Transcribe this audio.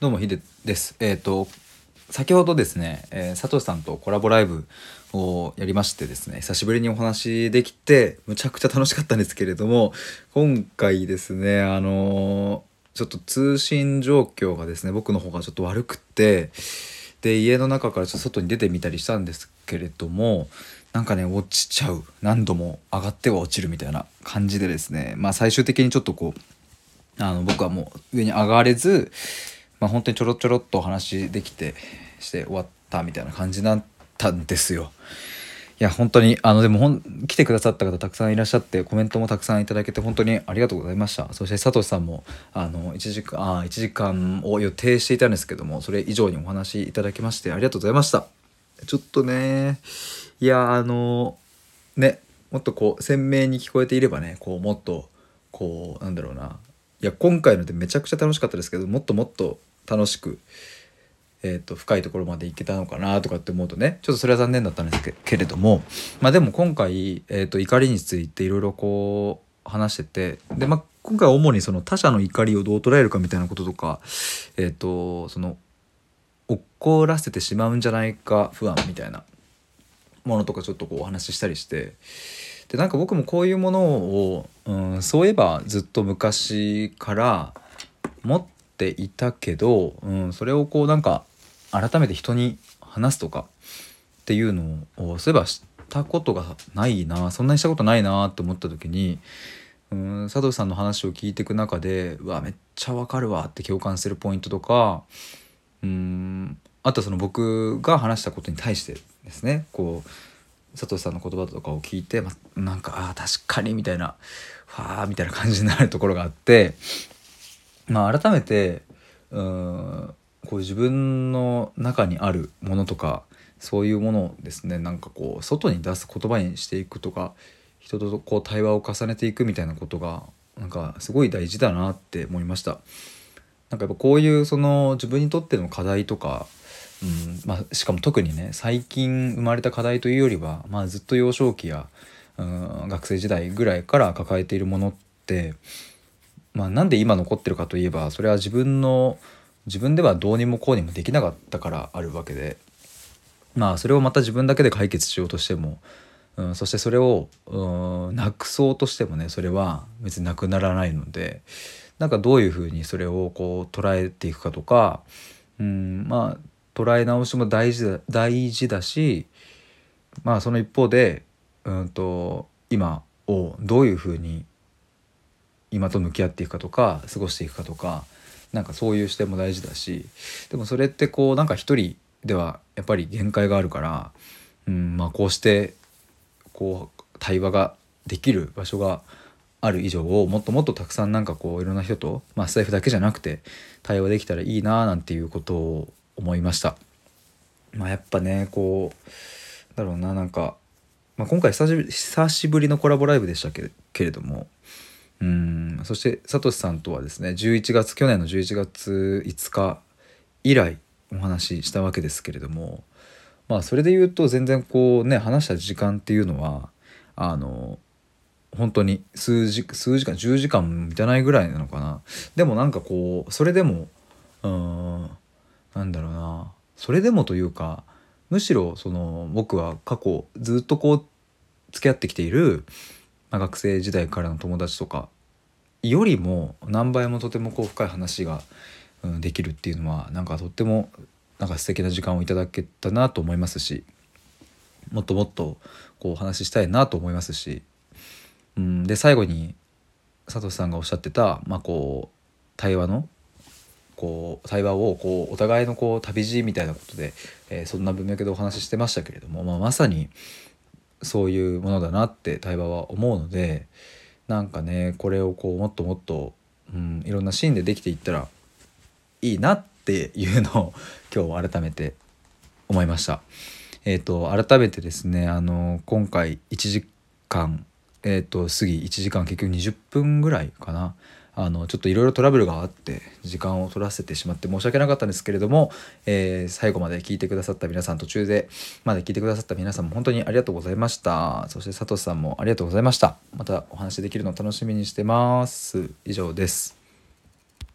どうもヒデです。えっ、と先ほどですね、えー佐藤さんとコラボライブをやりましてですね久しぶりにお話できてむちゃくちゃ楽しかったんですけれども今回ですねあのーちょっと通信状況がですね僕の方がちょっと悪くてで家の中からちょっと外に出てみたりしたんですけれどもなんかね落ちちゃう何度も上がっては落ちるみたいな感じでですねまあ最終的にちょっとこうあの僕はもう上に上がれず、まあ、本当にちょろちょろっとお話できてして終わったみたいな感じだったんですよ。いや本当にあのでもほん来てくださった方たくさんいらっしゃってコメントもたくさんいただけて本当にありがとうございました。そして佐藤さんもあの1時間あ1時間を予定していたんですけどもそれ以上にお話いただきましてありがとうございました。ちょっとねいやあのねもっとこう鮮明に聞こえていればねこうもっとこうなんだろうな。いや今回のでめちゃくちゃ楽しかったですけどもっともっと楽しくえー、と深いところまでいけたのかなとかって思うとねちょっとそれは残念だったんですけれどもまあでも今回、えー、と怒りについていろいろこう話しててで、まあ、今回は主にその他者の怒りをどう捉えるかみたいなこととかえっ、とその怒らせてしまうんじゃないか不安みたいなものとかちょっとこうお話ししたりしてでなんか僕もこういうものを、うん、そういえばずっと昔から持ってていたけど、うん、それをこうなんか改めて人に話すとかっていうのをそういえばしたことがないなそんなにしたことないなって思った時に、うん、佐藤さんの話を聞いていく中でうわめっちゃわかるわって共感するポイントとかうんあとその僕が話したことに対してですねこう佐藤さんの言葉とかを聞いて、ま、なんかあ確かにみたいなわーみたいな感じになるところがあって、まあ、改めてうんこう自分の中にあるものとかそういうものをですねなんかこう外に出す言葉にしていくとか人とこう対話を重ねていくみたいなことがなんかすごい大事だなって思いました。なんかやっぱこういうその自分にとっての課題とか、うんまあ、しかも特にね最近生まれた課題というよりは、まあ、ずっと幼少期や、うん、学生時代ぐらいから抱えているものって、まあ、なんで今残ってるかといえばそれは自分の自分ではどうにもこうにもできなかったからあるわけで。まあそれをまた自分だけで解決しようとしても、うん、そしてそれを、なくそうとしてもねそれは別になくならないのでなんかどういうふうにそれをこう捉えていくかとか、うん、まあ捉え直しも大事だ大事だしまあその一方で、うん、と今をどういうふうに今と向き合っていくかとか過ごしていくかとかなんかそういう視点も大事だしでもそれってこうなんか一人ではやっぱり限界があるから、うんまあ、こうしてこう対話ができる場所がある以上をもっともっとたくさんなんかこういろんな人と、まあ、スタイフだけじゃなくて対話できたらいいななんていうことを思いました。まあ、やっぱねこうだろうななんか、まあ、今回久しぶりのコラボライブでしたけれどもうん。そしてサトシさんとはですね11月去年の11月5日以来お話ししたわけですけれどもまあそれで言うと全然こうね話した時間っていうのはあの本当に数時数時間10時間満たないぐらいなのかな。でもなんかこうそれでもうんなんだろうな。それでもというかむしろその僕は過去ずっとこう付き合ってきている、まあ、学生時代からの友達とかよりも何倍もとてもこう深い話が、うん、できるっていうのはなんかとってもなんか素敵な時間をいただけたなと思いますしもっともっとこうお話ししたいなと思いますし、うん、で最後に佐藤さんがおっしゃってた、まあ、こう対話のこう対話をこうお互いのこう旅路みたいなことで、えーそんな文脈でお話ししてましたけれども、まあ、まさにそういうものだなって対話は思うのでなんかねこれをこうもっともっと、うん、いろんなシーンでできていったらいいなっていうのを 今日改めて思いました。えー、と改めてですねあの今回1時間、えー、と過ぎ1時間結局20分ぐらいかな。あのちょっといろいろトラブルがあって時間を取らせてしまって申し訳なかったんですけれども、えー最後まで聞いてくださった皆さん途中でまで聞いてくださった皆さんも本当にありがとうございました。そして佐藤さんもありがとうございました。またお話できるのを楽しみにしてます。以上です。